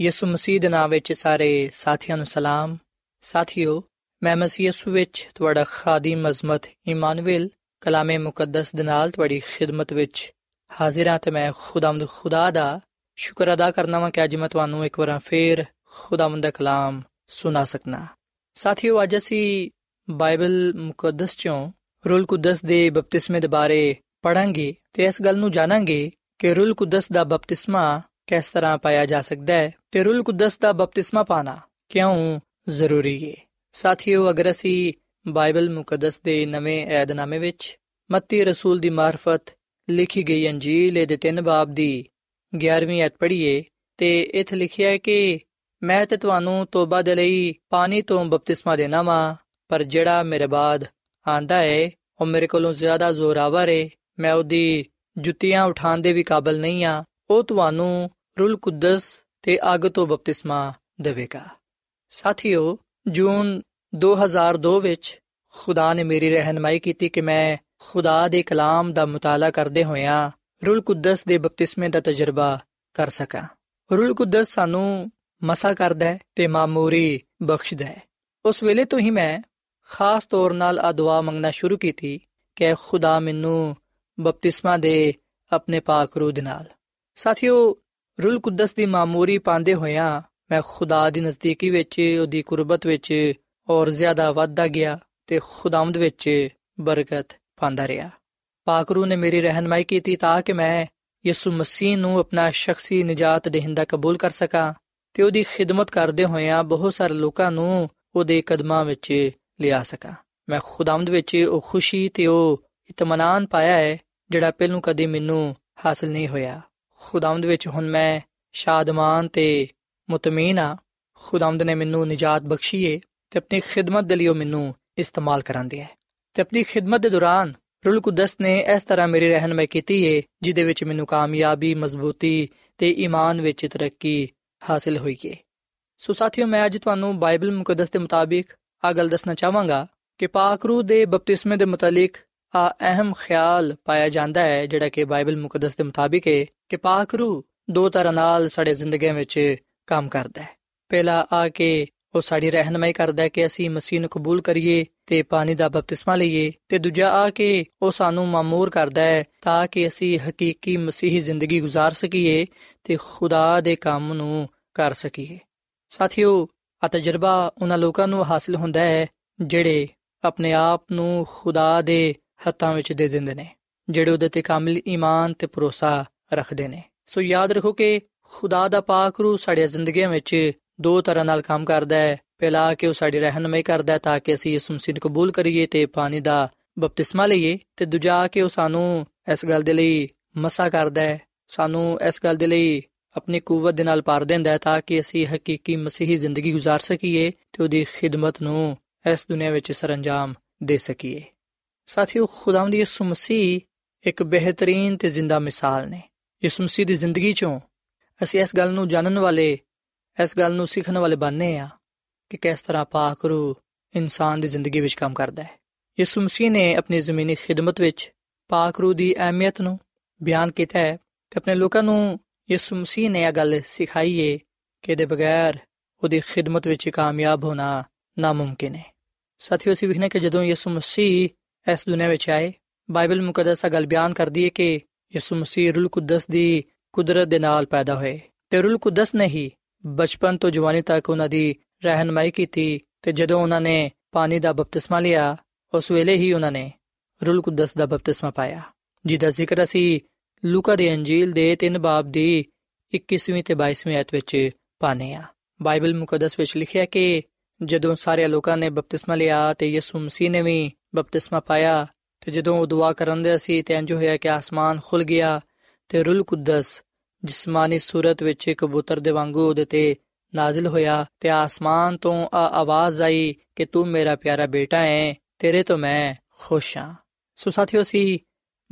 ਯਿਸੂ ਮਸੀਹ ਦੇ ਨਾਮ ਵਿੱਚ ਸਾਰੇ ਸਾਥੀਆਂ ਨੂੰ ਸਲਾਮ। ਸਾਥਿਓ, ਮੈਂ ਮਸੀਹ ਯਿਸੂ ਵਿੱਚ ਤੁਹਾਡਾ ਖਾਦੀਮ ਅਜ਼ਮਤ ਇਮਾਨੁਅਲ ਕਲਾਮੇ ਮੁਕੱਦਸ ਦੇ ਨਾਲ ਤੁਹਾਡੀ ਖਿਦਮਤ ਵਿੱਚ ਹਾਜ਼ਰ ਹਾਂ ਤੇ ਮੈਂ ਖੁਦਾਮਦ ਖੁਦਾ ਦਾ ਸ਼ੁਕਰ ਅਦਾ ਕਰਨਾ ਵਾਂ ਕਿ ਅੱਜ ਮੈਂ ਤੁਹਾਨੂੰ ਇੱਕ ਵਾਰ ਫੇਰ ਖੁਦਾਮਦ ਦਾ ਕਲਾਮ ਸੁਣਾ ਸਕਣਾ ਸਾਥਿਓ, ਅੱਜ ਅਸੀਂ ਬਾਈਬਲ ਮੁਕੱਦਸ ਚੋਂ ਰੂਲ ਕੁਦਸ ਦੇ ਬਪਤਿਸਮੇ ਦੇ ਬਾਰੇ ਪੜਾਂਗੇ ਤੇ ਇਸ ਗੱਲ ਨੂੰ ਜਾਣਾਂਗੇ ਕਿ ਰੂਲ ਕੁਦਸ ਦਾ ਬਪਤਿਸਮਾ ਕਿਸ ਤਰ੍ਹਾਂ ਪਾਇਆ ਜਾ ਸਕਦਾ ਹੈ? ਤੇ ਰੂਲ ਕੁਦਸ ਦਾ ਬਪਤਿਸਮਾ ਪਾਣਾ ਕਿਉਂ ਜ਼ਰੂਰੀ ਹੈ ਸਾਥੀਓ, ਅਗਰ ਅਸੀਂ ਬਾਈਬਲ ਮੁਕੱਦਸ ਦੇ ਨਵੇਂ ਏਧਨਾਮੇ ਵਿੱਚ ਮੱਤੀ ਰਸੂਲ ਦੀ ਮਾਰਫਤ ਲਿਖੀ ਗਈ ਅੰਜੀਲ ਦੇ ਤਿੰਨ ਬਾਬ ਦੀ 11ਵੀਂ ਅਧ ਪੜ੍ਹੀਏ, ਤੇ ਇੱਥੇ ਲਿਖਿਆ ਹੈ ਕਿ ਮੈਂ ਤੇ ਤੁਹਾਨੂੰ ਤੋਬਾ ਦੇ ਲਈ ਪਾਣੀ ਤੋਂ ਬਪਤਿਸਮਾ ਦੇਣਾ ਵਾਂ, ਪਰ ਜਿਹੜਾ ਮੇਰੇ ਬਾਅਦ ਆਂਦਾ ਹੈ ਉਹ ਮੇਰੇ ਕੋਲੋਂ ਜ਼ਿਆਦਾ ਜ਼ੋਰਾਵਰ ਹੈ ਮੈਂ ਉਹਦੀ ਜੁੱਤੀਆਂ ਉਠਾਉਣ ਦੇ ਵੀ ਕਾਬਲ ਨਹੀਂ ਆ। ਉਹ ਤੁਹਾਨੂੰ ਰੂਲ ਕੁਦਸ ਤੇ ਅੱਗ ਤੋਂ ਬਪਤਿਸਮਾ ਦੇਵੇਗਾ। ਸਾਥੀਓ, ਜੂਨ 2002 ਵਿੱਚ ਖੁਦਾ ਨੇ ਮੇਰੀ ਰਹਿਨਮਾਈ ਕੀਤੀ ਕਿ ਮੈਂ ਖੁਦਾ ਦੇ ਕਲਾਮ ਦਾ ਮਤਾਲਾ ਕਰਦੇ ਹੋਇਆਂ ਰੂਲ ਕੁਦਸ ਦੇ ਬਪਤਿਸਮੇ ਦਾ ਤਜਰਬਾ ਕਰ ਸਕਾਂ। ਰੂਲ ਕੁਦਸ ਸਾਨੂੰ ਮਸਾ ਕਰਦਾ ਹੈ ਤੇ ਮਾਮੂਰੀ ਬਖਸ਼ਦਾ ਹੈ। ਉਸ ਵੇਲੇ ਤੋਂ ਹੀ ਮੈਂ ਖਾਸ ਤੌਰ ਨਾਲ ਆ ਦੁਆ ਮੰਗਣਾ ਸ਼ੁਰੂ ਕੀਤੀ ਕਿ ਖੁਦਾ ਮੈਨੂੰ ਬਪਤਿਸਮਾ ਦੇ ਆਪਣੇ ਪਾਕ ਰੂਹ ਦੇ ਨਾਲ। ਸਾਥੀਓ ਰੂਲ ਕੁਦਸ ਦੀ ਮਾਮੂਰੀ ਪਾਉਂਦੇ ਹੋਇਆਂ ਮੈਂ ਖੁਦਾ ਦੀ ਨਜ਼ਦੀਕੀ ਵਿੱਚ, ਉਹਦੀ ਕੁਰਬਤ ਵਿੱਚ ਔਰ ਜ਼ਿਆਦਾ ਵੱਧਦਾ ਗਿਆ ਤੇ ਖੁਦਾਵੰਦ ਵਿੱਚ ਬਰਕਤ ਪਾਉਂਦਾ ਰਿਹਾ। ਪਾਕ ਰੂਹ ਨੇ ਮੇਰੀ ਰਹਿਨਮਾਈ ਕੀਤੀ ਤਾਂ ਕਿ ਮੈਂ ਯਿਸੂ ਮਸੀਹ ਨੂੰ ਆਪਣਾ ਸ਼ਖਸੀ ਨਜਾਤ ਦੇਹਿੰਦਾ ਕਬੂਲ ਕਰ ਸਕਾਂ ਤੇ ਉਹਦੀ ਖਿਦਮਤ ਕਰਦੇ ਹੋਇਆਂ ਬਹੁਤ ਸਾਰੇ ਲੋਕਾਂ ਨੂੰ ਉਹਦੇ ਕਦਮਾਂ ਵਿੱਚ ਲਿਆ ਸਕਾਂ। ਮੈਂ ਖੁਦਾਵੰਦ ਵਿੱਚ ਉਹ ਖੁਸ਼ੀ ਤੇ ਉਹ ਇਤਮਾਨਾਨ ਪਾਇਆ ਹੈ ਜਿਹੜਾ ਪਹਿਲੋਂ ਕਦੇ ਮੈਨੂੰ ਹਾਸਲ ਨਹੀਂ ਹੋਇਆ। ਖੁਦਾਵੰਦ ਵਿੱਚ ਹੁਣ ਮੈਂ ਸ਼ਾਦਮਾਨ ਤੇ ਮੁਤਮੀਨ ਆ ਖੁਦਾਵੰਦ ਨੇ ਮੈਨੂੰ ਨਜਾਤ ਬਖਸ਼ੀ ਏ ਤੇ ਆਪਣੀ ਖਿਦਮਤ ਦੇ ਲਈ ਉਹ ਮੈਨੂੰ ਇਸਤੇਮਾਲ ਕਰਾਂਦੀ ਹੈ ਤੇ ਆਪਣੀ ਖਿਦਮਤ ਦੇ ਦੌਰਾਨ ਰੂਲ ਕੁਦਸ ਨੇ ਇਸ ਤਰ੍ਹਾਂ ਮੇਰੀ ਰਹਿਨਮਾਈ ਕੀਤੀ ਏ, ਜਿਹਦੇ ਵਿੱਚ ਮੈਨੂੰ ਕਾਮਯਾਬੀ, ਮਜ਼ਬੂਤੀ ਤੇ ਈਮਾਨ ਵਿੱਚ ਤਰੱਕੀ ਹਾਸਲ ਹੋਈ ਹੈ ਸੋ ਸਾਥੀਓ, ਮੈਂ ਅੱਜ ਤੁਹਾਨੂੰ ਬਾਈਬਲ ਮੁਕੱਦਸ ਦੇ ਮੁਤਾਬਿਕ ਆ ਗੱਲ ਦੱਸਣਾ ਚਾਹਾਂਗਾ ਕਿ ਪਾਕ ਰੂਹ ਦੇ ਬਪਤਿਸਮੇ ਦੇ ਮੁਤਲਕ ਆ ਅਹਿਮ ਖਿਆਲ ਪਾਇਆ ਜਾਂਦਾ ਹੈ ਜਿਹੜਾ ਕਿ ਬਾਈਬਲ ਮੁਕੱਦਸ ਦੇ ਮੁਤਾਬਿਕ ਹੈ ਕਿ ਪਾਕ ਰੂਹ ਦੋ ਤਰ੍ਹਾਂ ਨਾਲ ਸਾਡੇ ਜ਼ਿੰਦਗੀ ਵਿੱਚ ਕੰਮ ਕਰਦਾ ਹੈ ਪਹਿਲਾ ਆ ਕੇ ਉਹ ਸਾਡੀ ਰਹਿਨਮਾਈ ਕਰਦਾ ਹੈ ਕਿ ਅਸੀਂ ਮਸੀਹ ਨੂੰ ਕਬੂਲ ਕਰੀਏ ਤੇ ਪਾਣੀ ਦਾ ਬਪਤਿਸਮਾ ਲਈਏ ਤੇ ਦੂਜਾ ਆ ਕੇ ਉਹ ਸਾਨੂੰ ਮਾਮੂਰ ਕਰਦਾ ਹੈ ਤਾਂ ਕਿ ਅਸੀਂ ਹਕੀਕੀ ਮਸੀਹੀ ਜ਼ਿੰਦਗੀ گزار ਸਕੀਏ ਤੇ ਖੁਦਾ ਦੇ ਕੰਮ ਨੂੰ ਕਰ ਸਕੀਏ ਸਾਥੀਓ ਆ ਤਜਰਬਾ ਉਹਨਾਂ ਲੋਕਾਂ ਨੂੰ ਹਾਸਲ ਹੁੰਦਾ ਹੈ ਜਿਹੜੇ ਆਪਣੇ ਆਪ ਨੂੰ ਖੁਦਾ ਦੇ ਹੱਥਾਂ ਵਿੱਚ ਦੇ ਦਿੰਦੇ ਨੇ ਜਿਹੜੇ ਉਹਦੇ ਤੇ ਕਾਮਿਲ ਈਮਾਨ ਤੇ ਭਰੋਸਾ ਰੱਖਦੇ ਨੇ ਸੋ ਯਾਦ ਰੱਖੋ ਕਿ ਖੁਦਾ ਦਾ ਪਾਕ ਰੂਹ ਸਾਡੀ ਜ਼ਿੰਦਗੀ ਵਿੱਚ ਦੋ ਤਰ੍ਹਾਂ ਨਾਲ ਕੰਮ ਕਰਦਾ ਹੈ ਪਹਿਲਾ ਕਿ ਉਹ ਸਾਡੀ ਰਹਿਨਮਾਈ ਕਰਦਾ ਹੈ ਤਾਂ ਕਿ ਅਸੀਂ ਇਸ ਮਸੀਹ ਨੂੰ ਕਬੂਲ ਕਰੀਏ ਤੇ ਪਾਣੀ ਦਾ ਬਪਤਿਸਮਾ ਲਈਏ ਤੇ ਦੂਜਾ ਕਿ ਉਹ ਸਾਨੂੰ ਇਸ ਗੱਲ ਦੇ ਲਈ ਮਸਾ ਕਰਦਾ ਹੈ ਸਾਨੂੰ ਇਸ ਗੱਲ ਦੇ ਲਈ ਆਪਣੀ ਕੂਵਤ ਦੇ ਨਾਲ ਭਰ ਦਿੰਦਾ ਹੈ ਤਾਂ ਕਿ ਅਸੀਂ ਹਕੀਕੀ ਮਸੀਹੀ ਜ਼ਿੰਦਗੀ گزار ਸਕੀਏ ਤੇ ਉਹਦੀ ਖਿਦਮਤ ਨੂੰ ਇਸ ਦੁਨੀਆਂ ਵਿੱਚ ਸਰੰਜਾਮ ਦੇ ਸਕੀਏ ਸਾਥੀਓ, ਖੁਦਾਵੰਦ ਯਿਸੂ ਮਸੀਹ ਇੱਕ ਬਿਹਤਰੀਨ ਤੇ ਜ਼ਿੰਦਾ ਮਿਸਾਲ ਨੇ। ਯਿਸੂ ਮਸੀਹ ਦੀ ਜ਼ਿੰਦਗੀ ਚੋਂ ਅਸੀਂ ਇਸ ਗੱਲ ਨੂੰ ਜਾਣਨ ਵਾਲੇ, ਇਸ ਗੱਲ ਨੂੰ ਸਿੱਖਣ ਵਾਲੇ ਬਣਨੇ ਆ ਕਿ ਕਿਸ ਤਰ੍ਹਾਂ ਪਾਕ ਰੂ ਇਨਸਾਨ ਦੀ ਜ਼ਿੰਦਗੀ ਵਿੱਚ ਕੰਮ ਕਰਦਾ ਹੈ। ਯਿਸੂ ਮਸੀਹ ਨੇ ਆਪਣੀ ਜ਼ਮੀਨੀ ਖਿਦਮਤ ਵਿੱਚ ਪਾਕ ਰੂ ਦੀ ਅਹਿਮੀਅਤ ਨੂੰ ਬਿਆਨ ਕੀਤਾ ਹੈ ਤੇ ਆਪਣੇ ਲੋਕਾਂ ਨੂੰ ਯਿਸੂ ਮਸੀਹ ਨੇ ਇਹ ਗੱਲ ਸਿਖਾਈ ਹੈ ਕਿ ਇਹਦੇ ਬਗੈਰ ਉਹਦੀ ਖਿਦਮਤ ਵਿੱਚ ਕਾਮਯਾਬ ਹੋਣਾ ਨਾਮੁਮਕਿਨ ਹੈ। ਸਾਥੀਓ, ਅਸੀਂ ਵਿਖਨੇ ਕਿ ਜਦੋਂ ਯਿਸੂ ਮਸੀਹ ਇਸ ਦੁਨੀਆਂ ਵਿੱਚ ਆਏ। ਬਾਈਬਲ ਮੁਕੱਦਸ ਇਹ ਗੱਲ ਬਿਆਨ ਕਰਦੀ ਹੈ ਕਿ ਯਿਸੂ ਮਸੀਹ ਰੂਲ ਕੁਦਸ ਦੀ ਕੁਦਰਤ ਦੇ ਨਾਲ ਪੈਦਾ ਹੋਏ ਤੇ ਰੂਲ ਕੁਦਸ ਨੇ ਹੀ ਬਚਪਨ ਤੋਂ ਜਵਾਨੀ ਤੱਕ ਉਹਨਾਂ ਦੀ ਰਹਿਨਮਾਈ ਕੀਤੀ ਤੇ ਜਦੋਂ ਉਹਨਾਂ ਨੇ ਪਾਣੀ ਦਾ ਬਪਤਿਸਮਾ ਲਿਆ, ਉਸ ਵੇਲੇ ਹੀ ਉਹਨਾਂ ਨੇ ਰੂਲ ਕੁਦਸ ਦਾ ਬਪਤਿਸਮਾ ਪਾਇਆ, ਜਿਹਦਾ ਜ਼ਿਕਰ ਅਸੀਂ ਲੂਕਾ ਦੇ ਅੰਜੀਲ ਦੇ 3 ਬਾਬ ਦੀ 21ਵੀਂ ਤੇ 22ਵੀਂ ਆਇਤ ਵਿੱਚ ਪਾਨੇ ਆ ਬਾਈਬਲ ਮੁਕੱਦਸ ਵਿੱਚ ਲਿਖਿਆ ਕਿ ਜਦੋਂ ਸਾਰੇ ਲੋਕਾਂ ਨੇ ਬਪਤਿਸਮਾ ਲਿਆ ਤੇ ਯਿਸੂ ਮਸੀਹ ਨੇ ਵੀ ਬਪਤਿਸਮਾ ਪਾਇਆ ਤੇ ਜਦੋਂ ਉਹ ਦੁਆ ਕਰਨ ਦੇ ਸੀ ਤੇ ਇੰਜ ਹੋਇਆ ਕਿ ਆਸਮਾਨ ਖੁੱਲ ਗਿਆ ਤੇ ਰੂਲ ਕੁਦਸ, ਜਿਸਮਾਨੀ ਸੂਰਤ ਵਿੱਚ ਕਬੂਤਰ ਦੇ ਵਾਂਗੂ ਉਹਦੇ ਤੇ ਨਾਜ਼ਿਲ ਹੋਇਆ ਤੇ ਆਸਮਾਨ ਤੋਂ ਆ ਆਵਾਜ਼ ਆਈ ਕਿ ਤੂੰ ਮੇਰਾ ਪਿਆਰਾ ਬੇਟਾ ਹੈ ਤੇਰੇ ਤੋਂ ਮੈਂ ਖੁਸ਼ ਹਾਂ ਸੋ ਸਾਥੀਓ ਸੀ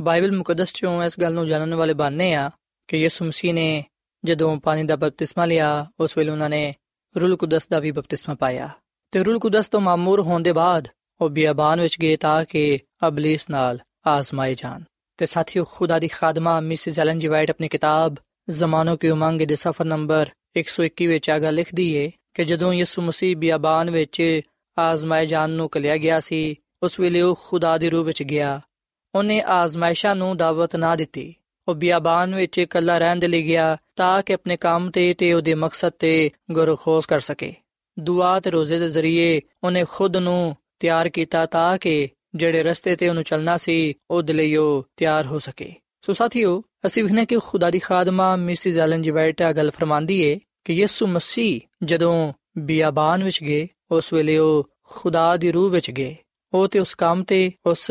ਬਾਈਬਲ ਮੁਕੱਦਸ ਚੋਂ ਇਸ ਗੱਲ ਨੂੰ ਜਾਣਨ ਵਾਲੇ ਬਾਨੇ ਆ ਕਿ ਯਿਸੂ ਮਸੀਹ ਨੇ ਜਦੋਂ ਪਾਣੀ ਦਾ ਬਪਤਿਸਮਾ ਲਿਆ, ਉਸ ਵੇਲੇ ਉਹਨਾਂ ਨੇ ਰੂਲ ਕੁਦਸ ਦਾ ਵੀ ਬਪਤਿਸਮਾ ਪਾਇਆ ਤੇ ਰੂਲ ਕੁਦਸ ਤੋਂ ਮਾਮੂਰ ਹੋਣ ਦੇ ਬਾਅਦ ਉਹ ਬਿਆਬਾਨ ਵਿੱਚ ਗਏ ਤਾਂ ਕਿ ਅਬਲਿਸ ਨਾਲ ਆਜ਼ਮਾਏ ਜਾਣ। ਤੇ ਸਾਥੀਓ, ਖੁਦਾ ਦੀ ਖਾਦਮਾ ਮਿਸਿਸ ਐਲਨ ਜੀ ਵਾਈਟ ਆਪਣੀ ਕਿਤਾਬ ਜ਼ਮਾਨੋ ਕੀ ਉਮੰਗ ਦੇ ਸਫਰ ਨੰਬਰ 121 ਵਿੱਚ ਆਗਾ ਲਿਖਦੀ ਏ ਕਿ ਜਦੋਂ ਯਿਸੂ ਮਸੀਹ ਬਿਆਬਾਨ ਵਿੱਚ ਆਜ਼ਮਾਏ ਜਾਣ ਨੂੰ ਕਲਿਆ ਗਿਆ ਸੀ, ਉਸ ਵੇਲੇ ਉਹ ਖੁਦਾ ਦੀ ਰੂਹ ਵਿੱਚ ਗਿਆ। ਉਹਨੇ ਆਜ਼ਮਾਇਸ਼ਾਂ ਨੂੰ ਦਾਵਤ ਨਾ ਦਿੱਤੀ। ਉਹ ਬਿਆਬਾਨ ਵਿੱਚ ਇਕੱਲਾ ਰਹਿਣ ਦੇ ਲਈ ਗਿਆ ਤਾਂ ਕਿ ਆਪਣੇ ਕੰਮ ਤੇ ਤੇ ਉਹਦੇ ਮਕਸਦ ਤੇ ਗੁਰਖੋਸ ਕਰ ਸਕੇ। ਦੁਆ ਤੇ ਰੋਜ਼ੇ ਦੇ ਜ਼ਰੀਏ ਉਹਨੇ ਖੁਦ ਨੂੰ ਤਿਆਰ ਕੀਤਾ ਤਾਂ ਕਿ ਜਿਹੜੇ ਰਸਤੇ ਤੇ ਉਹਨੂੰ ਚੱਲਣਾ ਸੀ, ਉਹਦੇ ਲਈ ਉਹ ਤਿਆਰ ਹੋ ਸਕੇ। ਸੋ ਸਾਥੀਓ, ਅਸੀਂ ਵਿਖਨੇ ਕਿ ਖੁਦਾ ਦੀ ਖਾਦਮਾ ਮਿਸਿਸ ਐਲਨ ਜੀ ਵਾਈਟ ਆ ਗੱਲ ਫਰਮਾਂਦੀ ਏ ਕਿ ਯਿਸੂ ਮਸੀਹ ਜਦੋਂ ਬਿਆਬਾਨ ਵਿੱਚ ਗਏ, ਉਸ ਵੇਲੇ ਉਹ ਖੁਦਾ ਦੀ ਰੂਹ ਵਿੱਚ ਗਏ। ਉਹ ਤੇ ਉਸ ਕੰਮ ਤੇ, ਉਸ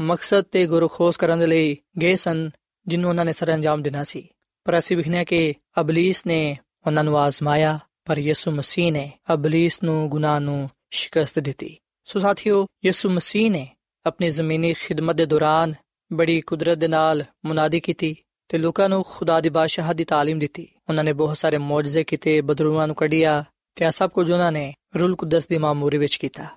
ਮਕਸਦ ਤੇ ਗੁਰਖੋਸ ਕਰਨ ਦੇ ਲਈ ਗਏ ਸਨ ਜਿਹਨੂੰ ਉਹਨਾਂ ਨੇ ਸਰੰਜਾਮ ਦੇਣਾ ਸੀ। ਪਰ ਅਸੀਂ ਵਿਖਨੇ ਕਿ ਅਬਲਿਸ ਨੇ ਉਹਨਾਂ ਨੂੰ ਆਜ਼ਮਾਇਆ, ਪਰ ਯਿਸੂ ਮਸੀਹ ਨੇ ਅਬਲਿਸ ਨੂੰ ਗੁਨਾਹ ਨੂੰ ਸ਼ਿਕਸਤ ਦਿੱਤੀ। ਸੋ ਸਾਥੀਓ ਯਿਸੂ ਮਸੀਹ ਨੇ ਆਪਣੀ ਜ਼ਮੀਨੀ ਖਿਦਮਤ ਦੇ ਦੌਰਾਨ ਬੜੀ ਕੁਦਰਤ ਦੇ ਨਾਲ ਮੁਨਾਦੀ ਕੀਤੀ ਤੇ ਲੋਕਾਂ ਨੂੰ ਖੁਦਾ ਦੀ ਬਾਦਸ਼ਾਹ ਦੀ تعلیم ਦਿੱਤੀ ਉਹਨਾਂ ਨੇ ਬਹੁਤ ਸਾਰੇ ਮੌਜਜ਼ੇ ਕੀਤੇ ਬਦਰੂਆਂ ਨੂੰ ਕੱਢਿਆ ਤੇ ਸਭ ਕੁਝ ਉਹਨਾਂ ਨੇ ਰੂਲ ਕੁਦਸ ਦੀ ਮਾਮੂਰੀ ਵਿੱਚ ਕੀਤਾ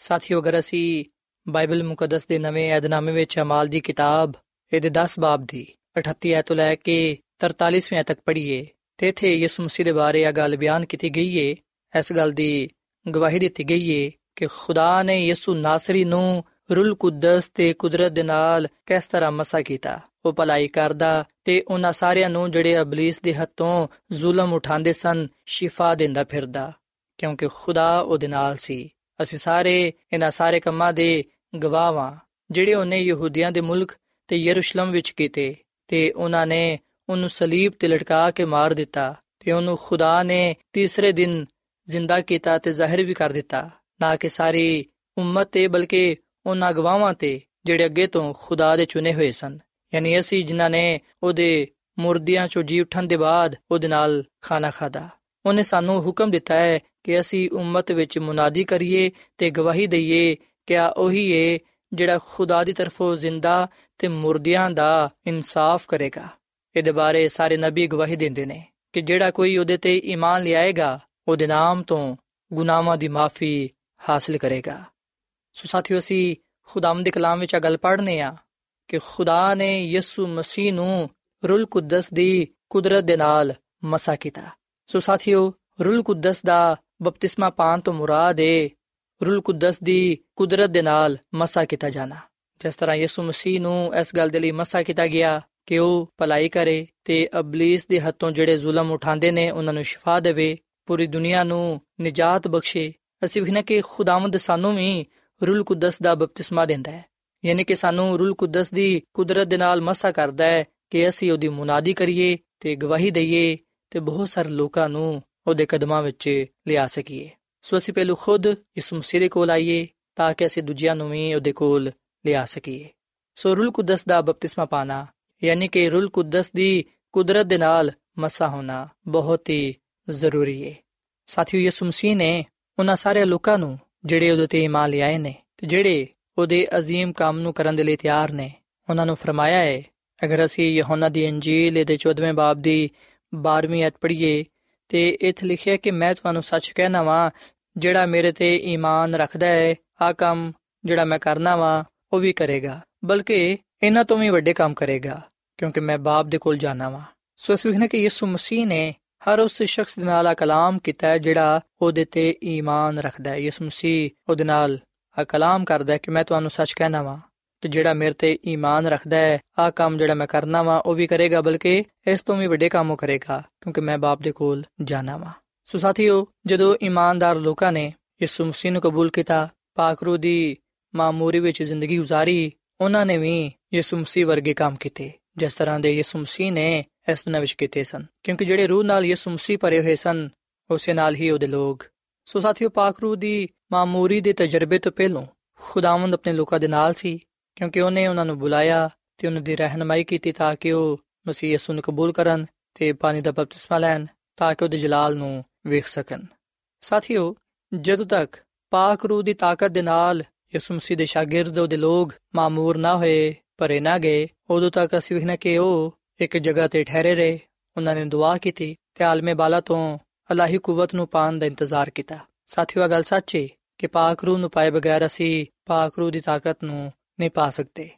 ਸਾਥੀਓ ਅਗਰ ਅਸੀਂ ਬਾਈਬਲ ਮੁਕੱਦਸ ਦੇ ਨਵੇਂ ਏਧਨਾਮੇ ਵਿੱਚ ਅਮਾਲ ਦੀ ਕਿਤਾਬ ਇਹਦੇ 10 ਬਾਬ ਦੀ 38 ਐਤ ਤੋਂ ਲੈ ਕੇ 43ਵੇਂ ਤੱਕ ਪੜ੍ਹੀਏ ਤੇ ਇਥੇ ਯਿਸੂ ਮਸੀਹ ਦੇ ਬਾਰੇ ਇਹ ਗੱਲ ਬਿਆਨ ਕੀਤੀ ਗਈ ਏ ਇਸ ਗੱਲ ਦੀ ਗਵਾਹੀ ਦਿੱਤੀ ਗਈ ਏ ਕਿ ਖੁਦਾ ਨੇ ਯਿਸੂ ਨਾਸਰੀ ਨੂੰ ਰੂਲ ਕੁਦਸ ਤੇ ਕੁਦਰਤ ਦੇ ਨਾਲ ਕਿਸ ਤਰ੍ਹਾਂ ਮਸਾ ਕੀਤਾ? ਉਹ ਭਲਾਈ ਕਰਦਾ ਤੇ ਉਹਨਾਂ ਸਾਰਿਆਂ ਨੂੰ ਜਿਹੜੇ ਅਬਲਿਸ ਦੇ ਹੱਥੋਂ ਜ਼ੁਲਮ ਉਠਾਉਂਦੇ ਸਨ, ਸ਼ਿਫਾ ਦਿੰਦਾ ਫਿਰਦਾ, ਕਿਉਂਕਿ ਖੁਦਾ ਉਹਦੇ ਨਾਲ ਸੀ। ਅਸੀਂ ਸਾਰੇ ਇਹਨਾਂ ਸਾਰੇ ਕੰਮਾਂ ਦੇ ਗਵਾਹਾਂ ਜਿਹੜੇ ਉਹਨੇ ਯਹੂਦੀਆਂ ਦੇ ਮੁਲਕ ਤੇ ਯਰੂਸ਼ਲਮ ਵਿੱਚ ਕੀਤੇ, ਤੇ ਉਹਨਾਂ ਨੇ ਉਹਨੂੰ ਸਲੀਬ ਤੇ ਲਟਕਾ ਕੇ ਮਾਰ ਦਿੱਤਾ, ਤੇ ਉਹਨੂੰ ਖੁਦਾ ਨੇ ਤੀਸਰੇ ਦਿਨ ਜ਼ਿੰਦਾ ਕੀਤਾ ਤੇ ਜ਼ਾਹਿਰ ਵੀ ਕਰ ਦਿੱਤਾ। ਨਾ ਕਿ ਸਾਰੀ ਉਮਤ ਤੇ, ਬਲਕਿ ਉਹਨਾਂ ਗਵਾਹਾਂ ਤੇ, ਜਿਹੜੇ ਅੱਗੇ ਤੋਂ ਖੁਦਾ ਦੇ ਚੁਣੇ ਹੋਏ ਸਨ। ਯਾਨੀ ਅਸੀਂ ਜਿਨ੍ਹਾਂ ਨੇ ਉਹਦੇ ਮੁਰਦਿਆਂ ਚੋਂ ਜੀ ਉਠਣ ਦੇ ਬਾਅਦ ਉਹਦੇ ਨਾਲ ਖਾਣਾ ਖਾਦਾ ਉਹਨੇ ਸਾਨੂੰ ਹੁਕਮ ਦਿੱਤਾ ਹੈ ਕਿ ਅਸੀਂ ਉਮਤ ਵਿੱਚ ਮੁਨਾਦੀ ਕਰੀਏ ਤੇ ਗਵਾਹੀ ਦਈਏ ਕਿ ਆ ਉਹੀ ਏ ਜਿਹੜਾ ਖੁਦਾ ਦੀ ਤਰਫੋਂ ਜ਼ਿੰਦਾ ਤੇ ਮੁਰਦਿਆਂ ਦਾ ਇਨਸਾਫ ਕਰੇਗਾ। ਇਹਦੇ ਬਾਰੇ ਸਾਰੇ ਨਬੀ ਗਵਾਹੀ ਦਿੰਦੇ ਨੇ ਕਿ ਜਿਹੜਾ ਕੋਈ ਉਹਦੇ ਤੇ ਈਮਾਨ ਲਿਆਏਗਾ, ਉਹਦੇ ਨਾਮ ਤੋਂ ਗੁਨਾਹਾਂ ਦੀ ਮਾਫੀ ਹਾਸਲ ਕਰੇਗਾ। ਸੋ ਸਾਥੀਓ, ਅਸੀਂ ਖੁਦਾਮ ਦੇ ਕਲਾਮ ਵਿੱਚ ਆ ਗੱਲ ਪੜ੍ਹਨੇ ਆ ਕਿ ਖੁਦਾ ਨੇ ਯਿਸੂ ਮਸੀਹ ਨੂੰ ਰੂਲ ਕੁਦਸ ਦੀ ਕੁਦਰਤ ਦੇ ਨਾਲ ਮਸਾ ਕੀਤਾ। ਸੋ ਸਾਥੀਓ, ਰੂਲ ਕੁਦਸ ਦਾ ਬਪਤਿਸਮਾ ਪਾਣ ਤੋਂ ਮੁਰਾਦ ਹੈ ਰੂਲ ਕੁਦਸ ਦੀ ਕੁਦਰਤ ਦੇ ਨਾਲ ਮਸਾ ਕੀਤਾ ਜਾਣਾ। ਜਿਸ ਤਰ੍ਹਾਂ ਯਿਸੂ ਮਸੀਹ ਨੂੰ ਇਸ ਗੱਲ ਦੇ ਲਈ ਮਸਾ ਕੀਤਾ ਗਿਆ ਕਿ ਉਹ ਭਲਾਈ ਕਰੇ ਤੇ ਅਬਲਿਸ ਦੇ ਹੱਥੋਂ ਜਿਹੜੇ ਜ਼ੁਲਮ ਉਠਾਉਂਦੇ ਨੇ, ਉਹਨਾਂ ਨੂੰ ਸ਼ਿਫਾ ਦੇਵੇ, ਪੂਰੀ ਦੁਨੀਆ ਨੂੰ ਨਿਜਾਤ ਬਖਸ਼ੇ ਅਸੀਂ ਵੀ ਨਾ ਕਿ ਖੁਦਾਵੰਦ ਸਾਨੂੰ ਵੀ ਰੂਲ ਕੁਦਸ ਦਾ ਬਪਤਿਸਮਾ ਦਿੰਦਾ ਹੈ। ਯਾਨੀ ਕਿ ਸਾਨੂੰ ਰੂਲ ਕੁਦਸ ਦੀ ਕੁਦਰਤ ਦੇ ਨਾਲ ਮਸਾ ਕਰਦਾ ਹੈ ਕਿ ਅਸੀਂ ਉਹਦੀ ਮੁਨਾਦੀ ਕਰੀਏ ਤੇ ਗਵਾਹੀ ਦਈਏ ਤੇ ਬਹੁਤ ਸਾਰੇ ਲੋਕਾਂ ਨੂੰ ਉਹਦੇ ਕਦਮਾਂ ਵਿੱਚ ਲਿਆ ਸਕੀਏ। ਸੋ ਅਸੀਂ ਪਹਿਲੂ ਖੁਦ ਇਸ ਮਸੀਹ ਦੇ ਕੋਲ ਆਈਏ ਤਾਂ ਕਿ ਅਸੀਂ ਦੂਜਿਆਂ ਨੂੰ ਵੀ ਉਹਦੇ ਕੋਲ ਲਿਆ ਸਕੀਏ। ਸੋ ਰੂਲ ਕੁਦਸ ਦਾ ਬਪਤਿਸਮਾ ਪਾਣਾ, ਯਾਨੀ ਕਿ ਰੂਲ ਕੁਦਸ ਦੀ ਕੁਦਰਤ ਦੇ ਨਾਲ ਮਸਾ ਹੋਣਾ ਬਹੁਤ ਹੀ ਜ਼ਰੂਰੀ ਹੈ ਸਾਥੀਓ, ਯਿਸੂ ਮਸੀਹ ਨੇ ਉਹਨਾਂ ਸਾਰੇ ਲੋਕਾਂ ਨੂੰ ਜਿਹੜੇ ਉਹਦੇ ਤੇ ਇਮਾਨ ਲਿਆਏ ਨੇ ਤੇ ਜਿਹੜੇ ਉਹਦੇ عظیم ਕੰਮ ਨੂੰ ਕਰਨ ਦੇ ਲਈ ਤਿਆਰ ਨੇ ਉਹਨਾਂ ਨੂੰ ਫਰਮਾਇਆ ਹੈ ਅਗਰ ਅਸੀਂ ਯਹੋਨਾ ਦੀ ਇੰਜੀਲ ਦੇ 14ਵੇਂ ਬਾਬ ਦੀ 12ਵੀਂ ਅਧ ਪੜ੍ਹੀਏ ਤੇ ਇਥੇ ਲਿਖਿਆ ਕਿ ਮੈਂ ਤੁਹਾਨੂੰ ਸੱਚ ਕਹਿਣਾ ਵਾਂ ਜਿਹੜਾ ਮੇਰੇ ਤੇ ਈਮਾਨ ਰੱਖਦਾ ਹੈ ਆ ਕੰਮ ਜਿਹੜਾ ਮੈਂ ਕਰਨਾ ਵਾਂ ਉਹ ਵੀ ਕਰੇਗਾ ਬਲਕਿ ਇਹਨਾਂ ਤੋਂ ਵੀ ਵੱਡੇ ਕੰਮ ਕਰੇਗਾ ਕਿਉਂਕਿ ਮੈਂ ਬਾਪ ਦੇ ਕੋਲ ਜਾਣਾ ਵਾਂ ਸੋ ਇਸ ਵਿਖਨੇ ਕਿ ਯਿਸੂ ਮਸੀਹ ਨੇ ਹਰ ਉਸ ਸ਼ਖਸ ਦੇ ਨਾਲ ਆ ਕਲਾਮ ਕੀਤਾ ਹੈ ਜਿਹੜਾ ਉਹਦੇ ਤੇ ਈਮਾਨ ਰੱਖਦਾ ਹੈ ਯਿਸੂ ਮਸੀਹ ਉਹਦੇ ਨਾਲ ਆ ਕਲਾਮ ਕਰਦਾ ਹੈ ਕਿ ਮੈਂ ਤੁਹਾਨੂੰ ਸੱਚ ਕਹਿਣਾ ਵਾਂ ਤੇ ਜਿਹੜਾ ਮੇਰੇ ਤੇ ਈਮਾਨ ਰੱਖਦਾ ਹੈ ਆ ਕੰਮ ਜਿਹੜਾ ਮੈਂ ਕਰਨਾ ਵਾਂ ਉਹ ਵੀ ਕਰੇਗਾ ਬਲਕਿ ਇਸ ਤੋਂ ਵੀ ਵੱਡੇ ਕੰਮ ਕਰੇਗਾ ਕਿਉਂਕਿ ਮੈਂ ਬਾਪ ਦੇ ਕੋਲ ਜਾਣਾ ਵਾਂ ਸੋ ਸਾਥੀਓ ਜਦੋਂ ਇਮਾਨਦਾਰ ਲੋਕਾਂ ਨੇ ਯਿਸੂ ਮਸੀਹ ਨੂੰ ਕਬੂਲ ਕੀਤਾ ਪਾਕ ਰੂਹ ਦੀ ਮਾਮੂਰੀ ਵਿੱਚ ਜ਼ਿੰਦਗੀ گزارੀ ਉਹਨਾਂ ਨੇ ਵੀ ਯਿਸੂ ਮਸੀਹ ਵਰਗੇ ਕੰਮ ਕੀਤੇ ਜਿਸ ਤਰ੍ਹਾਂ ਦੇ ਯਿਸੂ ਮਸੀਹ ਨੇ ਇਸ ਦੁਨੀਆਂ ਵਿੱਚ ਕੀਤੇ ਸਨ, ਕਿਉਂਕਿ ਜਿਹੜੇ ਰੂਹ ਨਾਲ ਯਿਸੂ ਮਸੀਹ ਭਰੇ ਹੋਏ ਸਨ, ਉਸੇ ਨਾਲ ਹੀ ਉਹਦੇ ਲੋਕ। ਸੋ ਸਾਥੀਓ, ਪਾਕ ਰੂਹ ਦੀ ਮਾਮੂਰੀ ਦੇ ਤਜਰਬੇ ਤੋਂ ਪਹਿਲਾਂ ਖੁਦਾਵੰਦ ਆਪਣੇ ਲੋਕਾਂ ਦੇ ਨਾਲ ਸੀ, ਕਿਉਂਕਿ ਉਹਨੇ ਉਹਨਾਂ ਨੂੰ ਬੁਲਾਇਆ ਤੇ ਉਹਨਾਂ ਦੀ ਰਹਿਨਮਾਈ ਕੀਤੀ ਤਾਂ ਕਿ ਉਹ ਮਸੀਹ ਯਿਸੂ ਨੂੰ ਕਬੂਲ ਕਰਨ ਤੇ ਪਾਣੀ ਦਾ ਬਪਤਿਸਮਾ ਲੈਣ ਤਾਂ ਕਿ ਉਹਦੇ ਜਲਾਲ ਨੂੰ ਵੇਖ ਸਕਣ। ਸਾਥੀਓ, ਜਦੋਂ ਤੱਕ ਪਾਕ ਰੂਹ ਦੀ ਤਾਕਤ ਦੇ ਨਾਲ ਯਿਸੂ ਮਸੀਹ ਦੇ ਸ਼ਾਗਿਰਦ ਉਹਦੇ ਲੋਕ ਮਾਮੂਰ ਨਾ ਹੋਏ, ਭਰੇ ਨਾ ਗਏ, ਉਦੋਂ ਤੱਕ ਅਸੀਂ ਵੇਖਣਾ ਕਿ ਉਹ ਇੱਕ ਜਗ੍ਹਾ ਤੇ ਠਹਿਰੇ ਰਹੇ, ਉਹਨਾਂ ਨੇ ਦੁਆ ਕੀਤੀ ਤੇ ਆਲਮੇ ਬਾਲਾ ਤੋਂ ਅਲਾਹੀ ਕੁਵਤ ਨੂੰ ਪਾਣ ਦਾ ਇੰਤਜ਼ਾਰ ਕੀਤਾ। ਸਾਥੀਓ ਗੱਲ ਸੱਚੀ ਕਿ ਪਾਕ ਰੂਹ ਨੂੰ ਪਾਏ ਬਗੈਰ ਅਸੀਂ ਪਾਕ ਰੂਹ ਦੀ ਤਾਕਤ ਨੂੰ ਨਹੀਂ ਪਾ ਸਕਦੇ।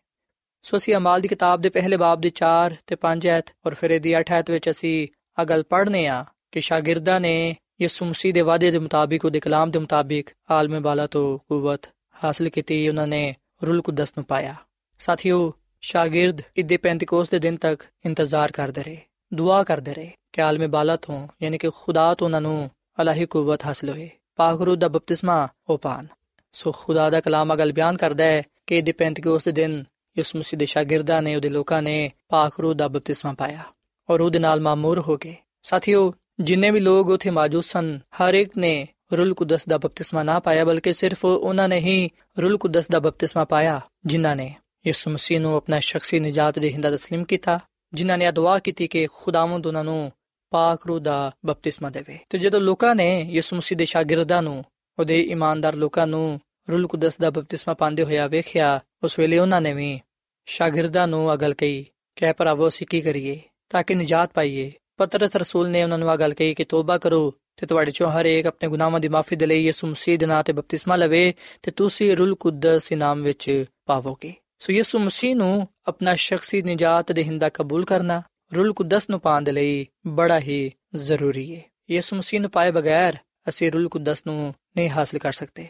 ਸੋ ਅਸੀਂ ਅਮਾਲ ਦੀ ਕਿਤਾਬ ਦੇ ਪਹਿਲੇ ਬਾਬ ਦੇ 4 ਤੇ 5 ਐਤ ਔਰ ਫਿਰ ਇਹਦੀ 8 ਐਤ ਵਿੱਚ ਅਸੀਂ ਆ ਗੱਲ ਪੜ੍ਹਨੇ ਆ ਕਿ ਸ਼ਾਗਿਰਦਾਂ ਨੇ ਯਿਸੂ ਮਸੀਹ ਦੇ ਵਾਅਦੇ ਦੇ ਮੁਤਾਬਿਕ, ਉਹਦੇ ਕਲਾਮ ਦੇ ਮੁਤਾਬਿਕ ਆਲਮੇ ਬਾਲਾ ਤੋਂ ਕੁਵਤ ਹਾਸਲ ਕੀਤੀ, ਉਹਨਾਂ ਨੇ ਰੂਲ ਕੁਦਸ ਨੂੰ ਪਾਇਆ। ਸਾਥੀਓ ਸ਼ਾਗਿਰਦ ਇਦੇ ਪੈਂਤੀਕੋਸ ਦੇ ਦਿਨ ਤੱਕ ਇੰਤਜ਼ਾਰ ਕਰਦੇ ਰਹੇ ਦੁਆ ਕਰਦੇ ਰਹੇ ਕਿ ਆਲਮੇ ਬਾਲਾ ਤੋਂ ਯਾਨੀ ਕਿ ਖੁਦਾ ਤੋਂ ਉਹਨਾਂ ਨੂੰ ਅਲਾਹੀ ਕੁਵਤ ਹਾਸਲ ਹੋਏ ਪਾਕ ਰੂਹ ਦਾ ਬਪਤਿਸਮਾ ਉਹ ਪਾਣ ਸੋ ਖੁਦਾ ਦਾ ਕਲਾਮ ਅਗਲ ਬਿਆਨ ਕਰਦਾ ਹੈ ਕਿ ਇਦੇ ਪੈਂਤੀਕੋਸ ਦੇ ਦਿਨ ਯਿਸੂ ਮਸੀਹ ਦੇ ਸ਼ਾਗਿਰਦਾਂ ਨੇ ਉਹਦੇ ਲੋਕਾਂ ਨੇ ਪਾਕ ਰੂਹ ਦਾ ਬਪਤਿਸਮਾ ਪਾਇਆ ਔਰ ਉਹਦੇ ਨਾਲ ਮਾਮੂਰ ਹੋ ਗਏ ਸਾਥੀਓ ਜਿੰਨੇ ਵੀ ਲੋਕ ਉਥੇ ਮੌਜੂਦ ਸਨ ਹਰ ਇੱਕ ਨੇ ਰੂਲ ਕੁਦਸ ਦਾ ਬਪਤਿਸਮਾ ਨਾ ਪਾਇਆ ਬਲਕਿ ਸਿਰਫ ਉਹਨਾਂ ਨੇ ਹੀ ਰੂਲ ਕੁਦਸ ਦਾ ਬਪਤਿਸਮਾ ਪਾਇਆ ਜਿਨ੍ਹਾਂ ਨੇ ਯਿਸੂ ਮਸੀਹ ਨੂੰ ਆਪਣਾ ਸ਼ਖਸੀ ਨਜਾਤ ਦੇ ਹਿੰਦਾ تسلیم ਕੀਤਾ ਜਿਨ੍ਹਾਂ ਨੇ ਦੁਆ ਕੀਤੀ ਕਿ ਖੁਦਾਵੰਦ ਉਹਨਾਂ ਨੂੰ ਪਾਕ ਰੂਹ ਦਾ ਬਪਤਿਸਮਾ ਦੇਵੇ ਤੇ ਜਦੋਂ ਲੋਕਾਂ ਨੇ ਯਿਸੂ ਮਸੀਹ ਦੇ ਸ਼ਾਗਿਰਦਾਂ ਨੂੰ ਉਹਦੇ ਇਮਾਨਦਾਰ ਲੋਕਾਂ ਨੂੰ ਰੂਲ ਕੁਦਸ ਦਾ ਬਪਤਿਸਮਾ ਪਾਉਂਦੇ ਹੋਇਆ ਵੇਖਿਆ ਉਸ ਵੇਲੇ ਉਹਨਾਂ ਨੇ ਵੀ ਸ਼ਾਗਿਰਦਾਂ ਨੂੰ ਅਗਲ ਕਹੀ ਕਿ ਭਰਾਵੋ ਅਸੀਂ ਕੀ ਕਰੀਏ ਤਾਂ ਕਿ ਨਜਾਤ ਪਾਈਏ ਪਤਰਸ ਰਸੂਲ ਨੇ ਉਹਨਾਂ ਨੂੰ ਆ ਗੱਲ ਕਹੀ ਕਿ ਤੋਬਾ ਕਰੋ ਤੇ ਤੁਹਾਡੇ ਚੋਂ ਹਰ ਇੱਕ ਆਪਣੇ ਗੁਨਾਹਾਂ ਦੀ ਮਾਫੀ ਦੇ ਲਈ ਯਿਸੂ ਮਸੀਹ ਦੇ ਨਾਂ ਤੇ ਬਪਤਿਸਮਾ ਲਵੇ ਤੇ ਤੁਸੀਂ ਰੂਲ ਕੁਦਸ ਇਨਾਮ ਵਿੱਚ ਪਾਵੋਗੇ ਸੋ ਯਿਸੂ ਮਸੀਹ ਨੂੰ ਆਪਣਾ ਸ਼ਖਸੀ ਨਜਾਤ ਦੇ ਹਿੰਦਾ ਕਬੂਲ ਕਰਨਾ ਰੂਲ ਕੁਦਸ ਨੂੰ ਪਾਉਣ ਦੇ ਲਈ ਬੜਾ ਹੀ ਜ਼ਰੂਰੀ ਹੈ ਯਿਸੂ ਮਸੀਹ ਨੂੰ ਪਾਏ ਬਗੈਰ ਅਸੀਂ ਰੂਲ ਕੁਦਸ ਨੂੰ ਨਹੀਂ ਹਾਸਲ ਕਰ ਸਕਦੇ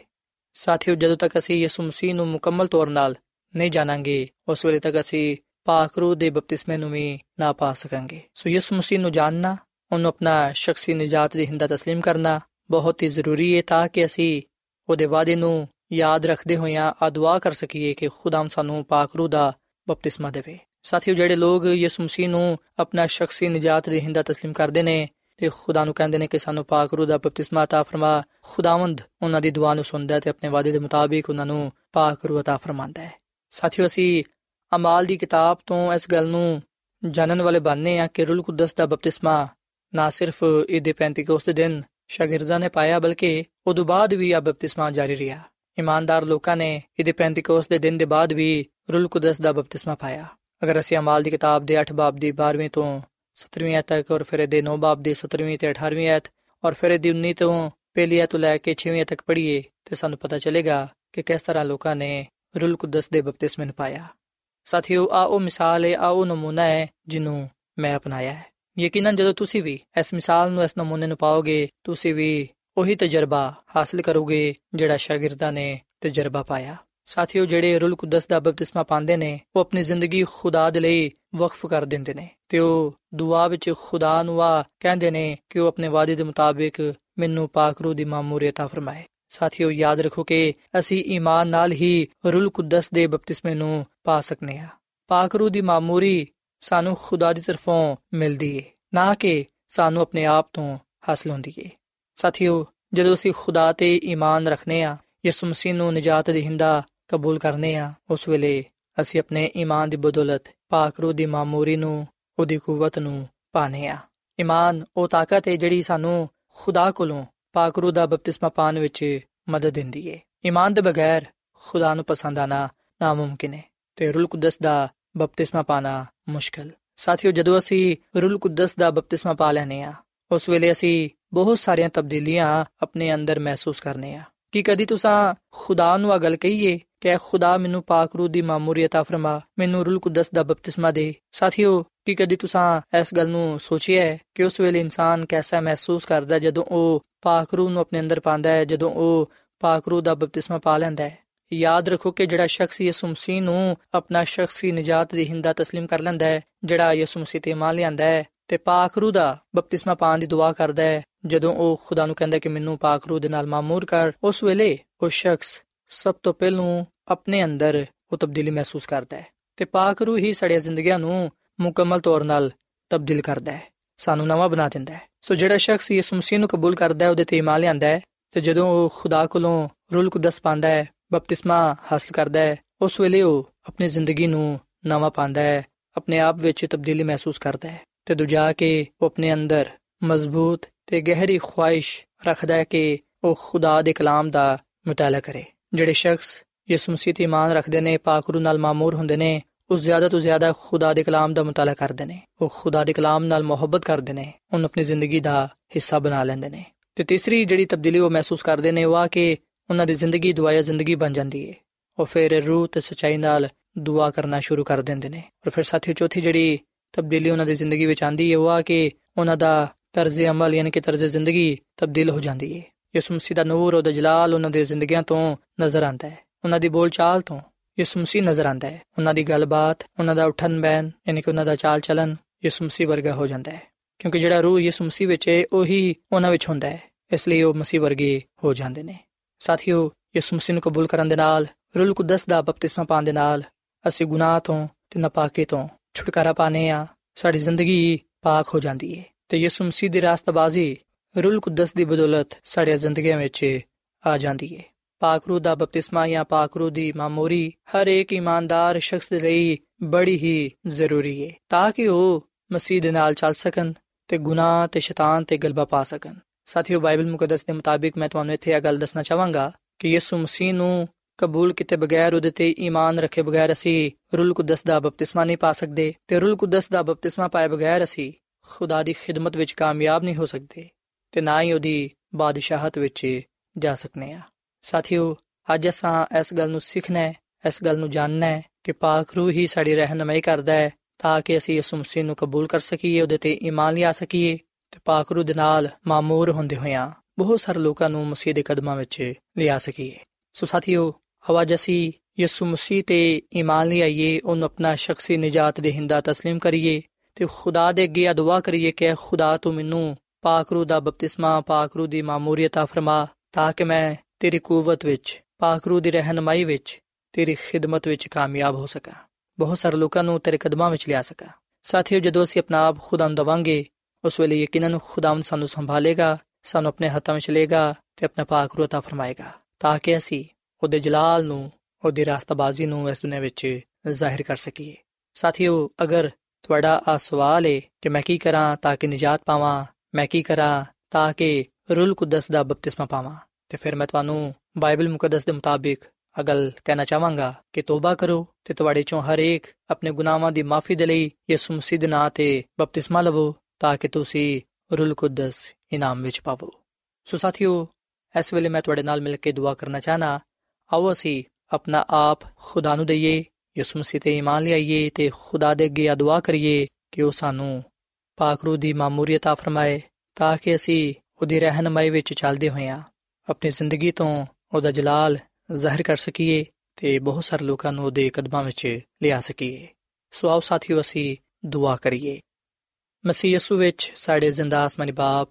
ਸਾਥੀਓ ਜਦੋਂ ਤੱਕ ਅਸੀਂ ਯਿਸੂ ਮਸੀਹ ਨੂੰ ਮੁਕੰਮਲ ਤੌਰ 'ਤੇ ਨਹੀਂ ਜਾਣਾਂਗੇ ਉਸ ਵੇਲੇ ਤੱਕ ਅਸੀਂ ਪਾਕ ਰੂਹ ਦੇ ਬਪਤਿਸਮੇ ਨੂੰ ਵੀ ਨਾ ਪਾ ਸਕਾਂਗੇ ਸੋ ਯਿਸੂ ਮਸੀਹ ਨੂੰ ਜਾਣਨਾ ਉਹਨੂੰ ਆਪਣਾ ਸ਼ਖਸੀ ਨਜਾਤ ਦੇ ਹਿੰਦਾ تسلیم ਕਰਨਾ ਬਹੁਤ ਹੀ ਜ਼ਰੂਰੀ ਹੈ ਤਾਂ ਕਿ ਅਸੀਂ ਉਹਦੇ ਵਾਅਦੇ ਨੂੰ ਯਾਦ ਰੱਖਦੇ ਹੋਇਆਂ ਆ ਦੁਆ ਕਰ ਸਕੀਏ ਕਿ ਖੁਦਾਮ ਸਾਨੂੰ ਪਾਕ ਰੂਹ ਦਾ ਬਪਤਿਸਮਾ ਦੇਵੇ ਸਾਥੀਓ ਜਿਹੜੇ ਲੋਕ ਯਿਸੂ ਮਸੀਹ ਨੂੰ ਆਪਣਾ ਸ਼ਖਸੀ ਨਜਾਤ ਦੇ ਹਿੰਦਾ تسلیم ਕਰਦੇ ਨੇ ਤੇ ਖੁਦਾ ਨੂੰ ਕਹਿੰਦੇ ਨੇ ਕਿ ਸਾਨੂੰ ਪਾਕ ਰੂਹ ਦਾ ਬਪਤਿਸਮਾ عطا ਫਰਮਾ ਖੁਦਾਵੰਦ ਉਹਨਾਂ ਦੀ ਦੁਆ ਨੂੰ ਸੁਣਦਾ ਤੇ ਆਪਣੇ ਵਾਅਦੇ ਦੇ ਮੁਤਾਬਿਕ ਉਹਨਾਂ ਨੂੰ ਪਾਕ ਰੂਹ عطا ਫਰਮਾਉਂਦਾ ਹੈ ਸਾਥੀਓ ਅਸੀਂ ਅਮਾਲ ਦੀ ਕਿਤਾਬ ਤੋਂ ਇਸ ਗੱਲ ਨੂੰ ਜਾਣਨ ਵਾਲੇ ਬਣਨੇ ਆ ਕਿ ਰੂਲ ਕੁਦਸ ਦਾ ਬਪਤਿਸਮਾ ਨਾ ਸਿਰਫ ਇਹਦੇ ਪੈਂਤੀਕੋਸ ਦੇ ਦਿਨ ਸ਼ਾਗਿਰਦਾਂ ਨੇ ਪਾਇਆ ਬਲਕਿ ਉਦੋਂ ਬਾਅਦ ਵੀ ਆ ਬਪਤਿਸਮਾ ਜਾਰੀ ਰਿਹਾ ਇਮਾਨਦਾਰ ਲੋਕਾਂ ਨੇ ਇਹਦੇ ਪੈਂਤੀਕੋਸ ਦੇ ਦਿਨ ਦੇ ਬਾਅਦ ਵੀ ਰੂਲ ਕੁਦਸ ਦਾ ਬਪਤਿਸਮਾ ਪਾਇਆ। ਅਗਰ ਅਸੀਂ ਅਮਾਲ ਦੀ ਕਿਤਾਬ ਦੇ 8 ਬਾਬ ਦੀ 12ਵੀਂ ਤੋਂ 17ਵੀਂ ਆਇਤ ਤੱਕ ਔਰ ਫਿਰ ਇਹਦੇ 9 ਬਾਬ ਦੀ 17ਵੀਂ ਤੇ 18ਵੀਂ ਆਇਤ ਔਰ ਫਿਰ ਇਹਦੀ 19 ਤੋਂ ਪਹਿਲੀ ਆਇਤ ਲੈ ਕੇ 6ਵੀਂ ਤੱਕ ਪੜ੍ਹੀਏ ਤੇ ਸਾਨੂੰ ਪਤਾ ਚੱਲੇਗਾ ਕਿ ਕਿਸ ਤਰ੍ਹਾਂ ਲੋਕਾਂ ਨੇ ਰੂਲ ਕੁਦਸ ਦੇ ਬਪਤਿਸਮੇ ਨੂੰ ਪਾਇਆ। ਸਾਥੀਓ ਆ ਉਹ ਮਿਸਾਲ ਹੈ ਆ ਉਹ ਨਮੂਨਾ ਹੈ ਜਿਹਨੂੰ ਮੈਂ ਅਪਣਾਇਆ ਹੈ। ਯਕੀਨਨ ਜਦੋਂ ਤੁਸੀਂ ਵੀ ਇਸ ਮਿਸਾਲ ਨੂੰ, ਇਸ ਨਮੂਨੇ ਨੂੰ ਪਾਓਗੇ, ਤੁਸੀਂ ਵੀ ਉਹੀ ਤਜਰਬਾ ਹਾਸਲ ਕਰੋਗੇ ਜਿਹੜਾ ਸ਼ਾਗਿਰਦਾਂ ਨੇ ਤਜਰਬਾ ਪਾਇਆ। ਸਾਥੀਓ, ਜਿਹੜੇ ਰੂਲ ਕੁਦਸ ਦਾ ਬਪਤਿਸਮਾ ਪਾਉਂਦੇ ਨੇ, ਉਹ ਆਪਣੀ ਜ਼ਿੰਦਗੀ ਖੁਦਾ ਦੇ ਲਈ ਵਕਫ ਕਰ ਦਿੰਦੇ ਨੇ ਤੇ ਉਹ ਦੁਆ ਵਿੱਚ ਖੁਦਾ ਨੂੰ ਆ ਕਹਿੰਦੇ ਨੇ ਕਿ ਉਹ ਆਪਣੇ ਵਾਅਦੇ ਦੇ ਮੁਤਾਬਿਕ ਮੈਨੂੰ ਪਾਕ ਰੂਹ ਦੀ ਮਾਮੂਰੀਅਤ ਆ ਫਰਮਾਏ। ਸਾਥੀਓ, ਯਾਦ ਰੱਖੋ ਕਿ ਅਸੀਂ ਈਮਾਨ ਨਾਲ ਹੀ ਰੂਲ ਕੁਦਸ ਦੇ ਬਪਤਿਸਮੇ ਨੂੰ ਪਾ ਸਕਨੇ ਆ। ਪਾਕ ਰੂਹ ਦੀ ਮਾਮੂਰੀ ਸਾਨੂੰ ਖੁਦਾ ਦੀ ਤਰਫੋਂ ਮਿਲਦੀ ਏ, ਨਾ ਕਿ ਸਾਨੂੰ ਆਪਣੇ ਆਪ ਤੋਂ ਹਾਸਲ ਹੁੰਦੀ ਏ। ਸਾਥੀਓ, ਜਦੋਂ ਅਸੀਂ ਖੁਦਾ ਤੇ ਈਮਾਨ ਰੱਖਨੇ ਆ ਯਿਸੂ ਮਸੀਹ ਨੂੰ ਨਜਾਤ ਦੀ ਹਿੰਦਾ ਕਬੂਲ ਕਰਨੇ ਆ ਉਸ ਵੇਲੇ ਅਸੀਂ ਆਪਣੇ ਈਮਾਨ ਦੀ ਬਦੌਲਤ ਪਾਕ ਰੂਹ ਦੀ ਮਾਮੂਰੀ ਨੂੰ, ਉਹਦੀ ਕੂਵਤ ਨੂੰ ਪਾਣੇ ਆ ਈਮਾਨ ਉਹ ਤਾਕਤ ਹੈ ਜਿਹੜੀ ਸਾਨੂੰ ਖੁਦਾ ਕੋਲੋਂ ਪਾਕ ਰੂਹ ਦਾ ਬਪਤਿਸਮਾ ਪਾਣ ਵਿੱਚ ਮਦਦ ਦਿੰਦੀ ਹੈ। ਈਮਾਨ ਦੇ ਬਗੈਰ ਖੁਦਾ ਨੂੰ ਪਸੰਦ ਆਣਾ ਨਾਮੁਮਕਿਨ ਹੈ ਤੇ ਰੂਲ ਕੁਦਸ ਦਾ ਬਪਤਿਸਮਾ ਪਾਣਾ ਮੁਸ਼ਕਲ। ਸਾਥੀਓ, ਜਦੋਂ ਅਸੀਂ ਰੂਲ ਕੁਦਸ ਦਾ ਬਪਤਿਸਮਾ ਪਾ ਲੈਨੇ ਆ ਉਸ ਵੇਲੇ ਅਸੀਂ ਬਹੁਤ ਸਾਰੀਆਂ ਤਬਦੀਲੀਆਂ ਆਪਣੇ ਅੰਦਰ ਮਹਿਸੂਸ ਕਰਨੇ ਆ ਕਿ ਕਦੀ ਤੁਸੀਂ ਖੁਦਾ ਨੂੰ ਆ ਗੱਲ ਕਹੀਏ ਕਿ ਖੁਦਾ ਮੈਨੂੰ ਪਾਕ ਰੂਹ ਦੀ ਮਾਮੂਰੀਅਤ ਆ ਫਰਮਾ ਮੈਨੂੰ ਰੂਲ ਕੁਦਸ ਦਾ ਬਪਤਿਸਮਾ ਦੇ ਸਾਥੀਓ ਕਿ ਕਦੀ ਤੁਸੀਂ ਇਸ ਗੱਲ ਨੂੰ ਸੋਚਿਆ ਕਿ ਉਸ ਵੇਲੇ ਇਨਸਾਨ ਕਿਹਦਾ ਮਹਿਸੂਸ ਕਰਦਾ ਜਦੋਂ ਉਹ ਪਾਕ ਰੂਹ ਨੂੰ ਆਪਣੇ ਅੰਦਰ ਪਾਉਂਦਾ ਹੈ ਜਦੋਂ ਉਹ ਪਾਕ ਰੂਹ ਦਾ ਬਪਤਿਸਮਾ ਪਾ ਲੈਂਦਾ ਹੈ ਯਾਦ ਰੱਖੋ ਕਿ ਜਿਹੜਾ ਸ਼ਖਸ ਯਿਸੂ ਮਸੀਹ ਨੂੰ ਆਪਣਾ ਸ਼ਖਸੀ ਨਜਾਤ ਦੀ ਹਿੰਦਾ تسلیم ਕਰ ਲੈਂਦਾ ਹੈ ਜਿਹੜਾ ਯਿਸੂ ਮਸੀਹ ਤੇ ਮੰਨ ਲਿਆਂਦਾ ਹੈ ਤੇ ਪਾਕ ਰੂਹ ਦਾ ਬਪਤਿਸਮਾ ਪਾਣ ਦੀ ਦੁਆ ਕਰਦਾ ਹੈ ਜਦੋਂ ਉਹ ਖੁਦਾ ਨੂੰ ਕਹਿੰਦਾ ਕਿ ਮੈਨੂੰ ਪਾਕ ਰੂਹ ਦੇ ਨਾਲ ਮਾਮੂਰ ਕਰ, ਉਸ ਵੇਲੇ ਉਹ ਸ਼ਖਸ ਸਭ ਤੋਂ ਪਹਿਲਾਂ ਆਪਣੇ ਅੰਦਰ ਉਹ ਤਬਦੀਲੀ ਮਹਿਸੂਸ ਕਰਦਾ ਹੈ ਤੇ ਪਾਕ ਰੂਹ ਹੀ ਸੜੀਆਂ ਜ਼ਿੰਦਗੀਆਂ ਨੂੰ ਮੁਕੰਮਲ ਤੌਰ 'ਤੇ ਤਬਦੀਲ ਕਰਦਾ ਹੈ, ਸਾਨੂੰ ਨਵਾਂ ਬਣਾ ਦਿੰਦਾ ਹੈ। ਸੋ ਜਿਹੜਾ ਸ਼ਖਸ ਯਿਸੂ ਮਸੀਹ ਨੂੰ ਕਬੂਲ ਕਰਦਾ ਹੈ, ਉਹਦੇ ਤੇ ਇਮਾਨ ਲਿਆਂਦਾ ਹੈ ਤੇ ਜਦੋਂ ਉਹ ਖੁਦਾ ਕੋਲੋਂ ਰੂਲ ਕੁਦਸ ਪਾਉਂਦਾ ਹੈ, ਬਪਤਿਸਮਾ ਹਾਸਲ ਕਰਦਾ ਹੈ, ਉਸ ਵੇਲੇ ਉਹ ਆਪਣੀ ਜ਼ਿੰਦਗੀ ਨੂੰ ਨਵਾਂ ਪਾਉਂਦਾ ਹੈ, ਆਪਣੇ ਆਪ ਵਿੱਚ ਤਬਦੀਲੀ ਮਹਿਸੂਸ ਕਰਦਾ ਹੈ ਤੇ ਦੂਜਾ ਕਿ ਉਹ ਆਪਣੇ ਅੰਦਰ ਮਜ਼ਬੂਤ ਤੇ ਗਹਿਰੀ ਖੁਆਇਸ਼ ਰੱਖਦਾ ਹੈ ਕਿ ਉਹ ਖੁਦਾ ਦੇ ਕਲਾਮ ਦਾ ਮਤਾਲਾ ਕਰੇ। ਜਿਹੜੇ ਸ਼ਖਸ ਯਿਸੂ ਮਸੀਹ ਤੇ ਇਮਾਨ ਰੱਖਦੇ ਨੇ, ਪਾਕ ਰੂ ਨਾਲ ਮਾਮੂਰ ਹੁੰਦੇ ਨੇ, ਉਹ ਜ਼ਿਆਦਾ ਤੋਂ ਜ਼ਿਆਦਾ ਖੁਦਾ ਦੇ ਕਲਾਮ ਦਾ ਮਤਾਲਾ ਕਰਦੇ ਨੇ। ਉਹ ਖੁਦਾ ਦੇ ਕਲਾਮ ਨਾਲ ਮੁਹੱਬਤ ਕਰਦੇ ਨੇ, ਉਹਨੂੰ ਆਪਣੀ ਜ਼ਿੰਦਗੀ ਦਾ ਹਿੱਸਾ ਬਣਾ ਲੈਂਦੇ ਨੇ। ਤੇ ਤੀਸਰੀ ਜਿਹੜੀ ਤਬਦੀਲੀ ਉਹ ਮਹਿਸੂਸ ਕਰਦੇ ਨੇ, ਉਹ ਆ ਕਿ ਉਹਨਾਂ ਦੀ ਜ਼ਿੰਦਗੀ ਦੁਆਇਆ ਜ਼ਿੰਦਗੀ ਬਣ ਜਾਂਦੀ ਹੈ ਉਹ ਫਿਰ ਰੂਹ ਤੇ ਸਚਾਈ ਨਾਲ ਦੁਆ ਕਰਨਾ ਸ਼ੁਰੂ ਕਰ ਦਿੰਦੇ ਨੇ। ਔਰ ਫਿਰ ਸਾਥੀ ਚੌਥੀ ਜਿਹੜੀ ਤਬਦੀਲੀ ਉਹਨਾਂ ਦੀ ਜ਼ਿੰਦਗੀ ਵਿੱਚ ਆਂਦੀ ਹੈ ਉਹ ਆ ਕਿ ਉਹਨਾਂ ਦਾ ਤਰਜ਼ ਅਮਲ ਯਾਨੀ ਕਿ ਤਰਜ਼ ਜ਼ਿੰਦਗੀ ਤਬਦੀਲ ਹੋ ਜਾਂਦੀ ਹੈ ਯਿਸੂ ਮਸੀਹ ਦਾ ਨੂਰ ਉਹਦਾ ਜਲਾਲ ਉਹਨਾਂ ਦੇ ਜ਼ਿੰਦਗੀਆਂ ਤੋਂ ਨਜ਼ਰ ਆਉਂਦਾ ਹੈ। ਉਹਨਾਂ ਦੀ ਬੋਲਚਾਲ ਤੋਂ ਯਿਸੂ ਮਸੀਹ ਨਜ਼ਰ ਆਉਂਦਾ ਹੈ। ਉਹਨਾਂ ਦੀ ਗੱਲਬਾਤ, ਉਹਨਾਂ ਦਾ ਉਠਣ ਬੈਨ ਯਾਨੀ ਕਿ ਉਹਨਾਂ ਦਾ ਚਾਲ ਚਲਨ ਯਿਸੂ ਮਸੀਹ ਵਰਗਾ ਹੋ ਜਾਂਦਾ ਹੈ। ਕਿਉਂਕਿ ਜਿਹੜਾ ਰੂਹ ਯਿਸੂ ਮਸੀਹ ਵਿੱਚ ਹੈ ਉਹੀ ਉਹਨਾਂ ਵਿੱਚ ਹੁੰਦਾ ਹੈ। ਇਸ ਲਈ ਉਹ ਮਸੀਹ ਵਰਗੇ ਹੋ ਜਾਂਦੇ ਨੇ। ਸਾਥੀਓ, ਯਿਸੂ ਮਸੀਹ ਨੂੰ ਕਬੂਲ ਕਰਨ ਦੇ ਨਾਲ, ਰੂਲ ਕੁਦਸ ਦਾ ਬਪਤਿਸਮਾ ਪਾਉਣ ਦੇ ਨਾਲ ਅਸੀਂ ਗੁਨਾਹ ਤੋਂ ਤੇ ਨਾਪਾਕੀ ਤੋਂ ਛੁਟਕਾਰਾ ਪਾਣੇ ਆ ਸਾਡੀ ਜ਼ਿੰਦਗੀ ਪਾਕ ਹੋ ਜਾਂਦੀ ਹੈ ਤੇ ਯਿਸੂ ਮਸੀਹ ਦੀ ਰਾਸਤਬਾਜ਼ੀ ਰੂਲ ਕੁਦਸ ਦੀ ਬਦੌਲਤ ਸਾਡੀਆਂ ਜ਼ਿੰਦਗੀਆਂ ਵਿੱਚ ਆ ਜਾਂਦੀ ਹੈ ਪਾਕ ਰੂਹ ਦਾ ਬਪਤਿਸਮਾ ਜਾਂ ਪਾਕ ਰੂਹ ਦੀ ਮਾਮੂਰੀ ਹਰ ਇੱਕ ਇਮਾਨਦਾਰ ਸ਼ਖਸ ਦੇ ਲਈ ਬੜੀ ਹੀ ਜ਼ਰੂਰੀ ਹੈ ਤਾਂ ਕਿ ਉਹ ਮਸੀਹ ਦੇ ਨਾਲ ਚੱਲ ਸਕਣ ਤੇ ਗੁਨਾਹ ਤੇ ਸ਼ੈਤਾਨ ਤੇ ਗਲਬਾ ਪਾ ਸਕਣ। ਸਾਥੀਓ, ਬਾਈਬਲ ਮੁਕੱਦਸ ਦੇ ਮੁਤਾਬਿਕ ਮੈਂ ਤੁਹਾਨੂੰ ਇੱਥੇ ਇਹ ਗੱਲ ਦੱਸਣਾ ਚਾਹਾਂਗਾ ਕਿ ਯਿਸੂ ਮਸੀਹ ਨੂੰ ਕਬੂਲ ਕੀਤੇ ਬਗੈਰ ਉਹਦੇ ਤੇ ਈਮਾਨ ਰੱਖੇ ਬਗੈਰ ਅਸੀਂ ਰੂਲ ਕੁਦਸ ਦਾ ਬਪਤਿਸਮਾ ਨਹੀਂ ਪਾ ਸਕਦੇ ਤੇ ਰੂਲ ਕੁਦਸ ਦਾ ਬਪਤਿਸਮਾ ਪਾਏ ਬਗੈਰ ਅਸੀਂ ਖੁਦਾ ਦੀ ਖਿਦਮਤ ਵਿੱਚ ਕਾਮਯਾਬ ਨਹੀਂ ਹੋ ਸਕਦੇ ਤੇ ਨਾ ਹੀ ਉਹਦੀ ਬਾਦਸ਼ਾਹਤ ਵਿੱਚ ਜਾ ਸਕਨੇ ਆ ਸਾਥੀਓ ਅੱਜ ਅਸਾਂ ਇਸ ਗੱਲ ਨੂੰ ਸਿੱਖਣਾ ਹੈ ਇਸ ਗੱਲ ਨੂੰ ਜਾਣਨਾ ਹੈ ਕਿ ਪਾਕ ਰੂਹ ਹੀ ਸਾਡੀ ਰਹਿਨਮਾਈ ਕਰਦਾ ਹੈ ਤਾਂ ਕਿ ਅਸੀਂ ਯਿਸੂ ਮਸੀਹ ਨੂੰ ਕਬੂਲ ਕਰ ਸਕੀਏ ਉਹਦੇ ਤੇ ਈਮਾਨ ਲਿਆ ਸਕੀਏ ਤੇ ਪਾਕ ਰੂਹ ਦੇ ਨਾਲ ਮਾਮੂਰ ਹੁੰਦੇ ਹੋਇਆਂ ਬਹੁਤ ਸਾਰੇ ਲੋਕਾਂ ਨੂੰ ਮਸੀਹ ਦੇ ਕਦਮਾਂ ਵਿੱਚ ਲਿਆ ਸਕੀਏ ਸੋ ਸਾਥੀਓ ਆਵਾਜ਼ ਅਸੀਂ ਯਿਸੂ ਮਸੀਹ ਤੇ ਈਮਾਨ ਲਿਆਈਏ ਉਹਨੂੰ ਆਪਣਾ ਸ਼ਖਸੀ ਨਜਾਤ ਦੇ ਹਿੰਦਾ تسلیم ਕਰੀਏ ਤੇ ਖੁਦਾ ਦੇ ਅੱਗੇ ਦੁਆ ਕਰੀਏ ਕਿ ਖੁਦਾ ਤੂੰ ਮੈਨੂੰ ਪਾਕ ਰੂਹ ਦਾ ਬਪਤਿਸਮਾ ਪਾਕ ਰੂਹ ਦੀ ਮਾਮੂਰੀਅਤ ਆ ਫਰਮਾ ਤਾਂ ਕਿ ਮੈਂ ਤੇਰੀ ਕੂਵਤ ਵਿੱਚ ਪਾਕ ਰੂਹ ਦੀ ਰਹਿਨਮਾਈ ਵਿੱਚ ਤੇਰੀ ਖਿਦਮਤ ਵਿੱਚ ਕਾਮਯਾਬ ਹੋ ਸਕਾਂ ਬਹੁਤ ਸਾਰੇ ਲੋਕਾਂ ਨੂੰ ਤੇਰੇ ਕਦਮਾਂ ਵਿੱਚ ਲਿਆ ਸਕਾਂ ਸਾਥੀਓ ਜਦੋਂ ਅਸੀਂ ਆਪਣਾ ਆਪ ਖੁਦਾ ਨੂੰ ਦਵਾਂਗੇ ਉਸ ਵੇਲੇ ਯਕੀਨਨ ਖੁਦਾਵੰਦ ਸਾਨੂੰ ਸੰਭਾਲੇਗਾ ਸਾਨੂੰ ਆਪਣੇ ਹੱਥਾਂ ਵਿੱਚ ਲੇਗਾ ਤੇ ਆਪਣਾ ਪਾਕ ਰੂਹ عطا ਫਰਮਾਏਗਾ ਤਾਂ ਕਿ ਅਸੀਂ ਉਹਦੇ ਜਲਾਲ ਨੂੰ ਉਹਦੀ ਰਾਸਤਾਬਾਜ਼ੀ ਨੂੰ ਇਸ ਦੁਨੀਆਂ ਵਿੱਚ ਜ਼ਾਹਿਰ ਕਰ ਸਕੀਏ ਸਾਥੀਓ ਅਗਰ ਤੁਹਾਡਾ ਆ ਸਵਾਲ ਹੈ ਕਿ ਮੈਂ ਕੀ ਕਰਾਂ ਤਾਂ ਕਿ ਨਜਾਤ ਪਾਵਾਂ, ਮੈਂ ਕੀ ਕਰਾਂ ਤਾਂ ਕਿ ਰੂਲ ਕੁਦਸ ਦਾ ਬਪਤਿਸਮਾ ਪਾਵਾਂ। ਤੇ ਫਿਰ ਮੈਂ ਤੁਹਾਨੂੰ ਬਾਈਬਲ ਮੁਕੱਦਸ ਦੇ ਮੁਤਾਬਿਕ ਅਗਲ ਕਹਿਣਾ ਚਾਹਾਂਗਾ ਕਿ ਤੋਬਾ ਕਰੋ ਤੇ ਤੁਹਾਡੇ ਚੋਂ ਹਰ ਇੱਕ ਆਪਣੇ ਗੁਨਾਹਾਂ ਦੀ ਮਾਫੀ ਦੇ ਲਈ ਯਿਸੂ ਮਸੀਹ ਦੇ ਨਾਂ ਤੇ ਬਪਤਿਸਮਾ ਲਵੋ ਤਾਂ ਕਿ ਤੁਸੀਂ ਰੂਲ ਕੁਦਸ ਇਨਾਮ ਵਿੱਚ ਪਾਵੋ। ਸੋ ਸਾਥੀਓ, ਇਸ ਵੇਲੇ ਮੈਂ ਤੁਹਾਡੇ ਨਾਲ ਮਿਲ ਕੇ ਦੁਆ ਕਰਨਾ ਚਾਹਨਾ, ਆਓ ਅਸੀਂ ਆਪਣਾ ਆਪ ਖੁਦਾ ਨੂੰ ਦਈਏ ਯਿਸੂ ਮਸੀਹ ਤੇ ਈਮਾਨ ਲਿਆਈਏ ਤੇ ਖੁਦਾ ਦੇ ਅੱਗੇ ਦੁਆ ਕਰੀਏ ਕਿ ਉਹ ਸਾਨੂੰ ਪਾਕ ਰੂਹ ਦੀ ਮਾਮੂਰੀਅਤ ਆ ਫਰਮਾਏ ਤਾਂ ਕਿ ਅਸੀਂ ਉਹਦੀ ਰਹਿਨਮਾਈ ਵਿੱਚ ਚੱਲਦੇ ਹੋਈਆਂ ਆਪਣੀ ਜ਼ਿੰਦਗੀ ਤੋਂ ਉਹਦਾ ਜਲਾਲ ਜ਼ਾਹਿਰ ਕਰ ਸਕੀਏ ਤੇ ਬਹੁਤ ਸਾਰੇ ਲੋਕਾਂ ਨੂੰ ਉਹਦੇ ਕਦਮਾਂ ਵਿੱਚ ਲਿਆ ਸਕੀਏ। ਸੋ ਆਓ ਸਾਥੀਓ, ਅਸੀਂ ਦੁਆ ਕਰੀਏ। ਮਸੀਹ ਯਸੂ ਵਿੱਚ ਸਾਡੇ ਜ਼ਿੰਦਾ ਆਸਮਾਨੀ ਬਾਪ,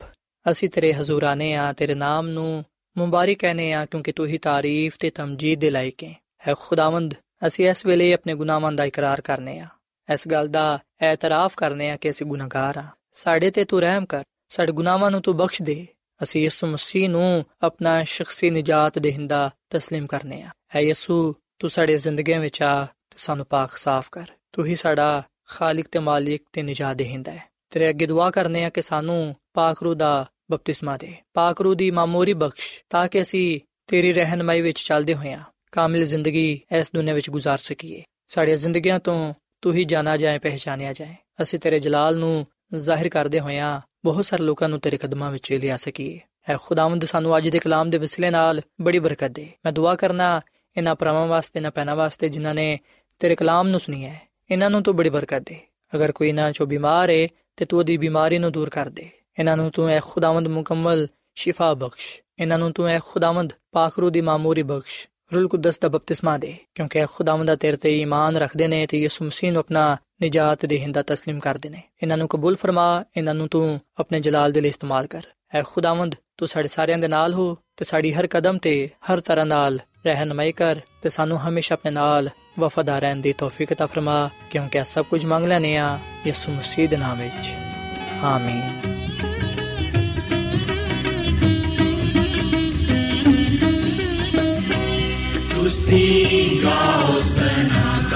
ਅਸੀਂ ਤੇਰੇ ਹਜ਼ੂਰ ਆਨੇ ਆ, ਤੇਰੇ ਨਾਮ ਨੂੰ ਮੁਬਾਰਕ ਕਹਨੇ ਆ ਕਿਉਂਕਿ ਤੂੰ ਹੀ ਤਾਰੀਫ ਤੇ ਤਮਜੀਦ ਦੇ ਲਾਇਕ ਹੈ। ਹੈ ਖੁਦਾਵੰਦ ਅਸੀਂ ਇਸ ਵੇਲੇ ਆਪਣੇ ਗੁਨਾਹਾਂ ਦਾ ਇਕਰਾਰ ਕਰਨੇ ਆ ਇਸ ਗੱਲ ਦਾ ਇਤਰਾਫ ਕਰਨੇ ਆ ਕਿ ਅਸੀਂ ਗੁਨਾਹਗਾਰ ਆ ਸਾਡੇ ਤੇ ਤੂੰ ਰਹਿਮ ਕਰ ਸਾਡੇ ਗੁਨਾਹਾਂ ਨੂੰ ਤੂੰ ਬਖਸ਼ ਦੇ ਅਸੀਂ ਯਿਸੂ ਮਸੀਹ ਨੂੰ ਆਪਣਾ ਸ਼ਖਸੀ ਨਜਾਤ ਦੇਹਿੰਦਾ تسلیم ਕਰਨੇ ਆ ਹੈ ਯਿਸੂ ਤੂੰ ਸਾਡੇ ਜ਼ਿੰਦਗੀਆਂ ਵਿੱਚ ਆ ਤੇ ਸਾਨੂੰ ਪਾਕ ਸਾਫ਼ ਕਰ ਤੂੰ ਹੀ ਸਾਡਾ ਖਾਲਕ ਤੇ ਮਾਲਿਕ ਤੇ ਨਜਾਤ ਦੇਹਿੰਦਾ ਹੈ ਤੇਰੇ ਅੱਗੇ ਦੁਆ ਕਰਨੇ ਆ ਕਿ ਸਾਨੂੰ ਪਾਕ ਰੂ ਦਾ ਬਪਤਿਸਮਾ ਦੇ ਪਾਕ ਰੂ ਦੀ ਮਾਮੂਰੀ ਬਖਸ਼ ਤਾਂ ਕਿ ਅਸੀਂ ਤੇਰੀ ਰਹਿਨਮਾਈ ਵਿੱਚ ਚੱਲਦੇ ਹੋਈਆਂ ਕਾਮਿਲ ਜ਼ਿੰਦਗੀ ਇਸ ਦੁਨੀਆਂ ਵਿੱਚ گزار ਸਕੀਏ ਸਾਡੀਆਂ ਜ਼ਿੰਦਗੀਆਂ ਤੋਂ ਤੂੰ ਹੀ ਜਾਣਾ ਜਾਏ ਪਹਿਚਾਨਿਆ ਜਾਏ ਅਸੀਂ ਤੇਰੇ ਜਲਾਲ ਨੂੰ ਜ਼ਾਹਿਰ ਕਰਦੇ ਹੋਇਆਂ ਬਹੁਤ ਸਾਰੇ ਲੋਕਾਂ ਨੂੰ ਤੇਰੇ ਕਦਮਾਂ ਵਿੱਚ ਲਿਆ ਸਕੀਏ ਹੈ ਖੁਦਾਵੰਦ ਸਾਨੂੰ ਅੱਜ ਦੇ ਕਲਾਮ ਦੇ ਵਸਿਲੇ ਨਾਲ ਬੜੀ ਬਰਕਤ ਦੇ ਮੈਂ ਦੁਆ ਕਰਨਾ ਇਹਨਾਂ ਪਰਮਾਂ ਵਾਸਤੇ ਨਾ ਪੈਣਾ ਵਾਸਤੇ ਜਿਨ੍ਹਾਂ ਨੇ ਤੇਰੇ ਕਲਾਮ ਨੂੰ ਸੁਣੀ ਹੈ ਇਹਨਾਂ ਨੂੰ ਤੂੰ ਬੜੀ ਬਰਕਤ ਦੇ ਅਗਰ ਕੋਈ ਇਹਨਾਂ ਚੋਂ ਬਿਮਾਰ ਹੈ ਤੇ ਤੂੰ ਉਹਦੀ ਬਿਮਾਰੀ ਨੂੰ ਦੂਰ ਕਰ ਦੇ ਇਹਨਾਂ ਨੂੰ ਤੂੰ ਐ ਖੁਦਾਵੰਦ ਮੁਕੰਮਲ ਸ਼ਿਫਾ ਬਖਸ਼ ਇਹਨਾਂ ਨੂੰ ਤੂੰ ਐ ਖੁਦਾਵੰਦ ਪਾਖਰੂ ਦੀ ਮਾਮੂਰੀ ਬਖਸ਼ ਰੂਲ ਕੁਦਸ ਦਾ ਬਪਤਿਸਮਾ ਦੇ ਕਿਉਂਕਿ ਖੁਦਾਵੰਦ ਦਾ ਤੇਰੇ ਤੇ ਈਮਾਨ ਰੱਖਦੇ ਨੇ ਤੇ ਯਿਸੂ ਮਸੀਹ ਨੂੰ ਆਪਣਾ ਨਜਾਤ ਦੇ ਹਿੰਦਾ تسلیم ਕਰਦੇ ਨੇ ਇਹਨਾਂ ਨੂੰ ਕਬੂਲ ਫਰਮਾ ਇਹਨਾਂ ਨੂੰ ਤੂੰ ਆਪਣੇ ਜਲਾਲ ਦੇ ਲਈ ਇਸਤੇਮਾਲ ਕਰ ਐ ਖੁਦਾਵੰਦ ਤੂੰ ਸਾਡੇ ਸਾਰਿਆਂ ਦੇ ਨਾਲ ਹੋ ਤੇ ਸਾਡੀ ਹਰ ਕਦਮ ਤੇ ਹਰ ਤਰ੍ਹਾਂ ਨਾਲ ਰਹਿਨਮਾਈ ਕਰ ਤੇ ਸਾਨੂੰ ਹਮੇਸ਼ਾ ਆਪਣੇ ਨਾਲ ਵਫਾਦਾਰ ਰਹਿਣ ਦੀ ਤੌਫੀਕ عطا ਫਰਮਾ ਕਿਉਂਕਿ ਸਭ ਕੁਝ ਮੰਗ ਲੈਨੇ ਆ ਯਿਸੂ ਮਸੀਹ ਦੇ ਨਾਮ ਵਿੱਚ ਆਮੀਨ Tusi kau sena,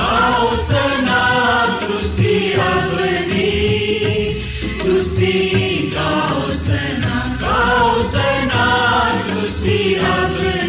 tusi abadi. Tusi kau sena, tusi abadi.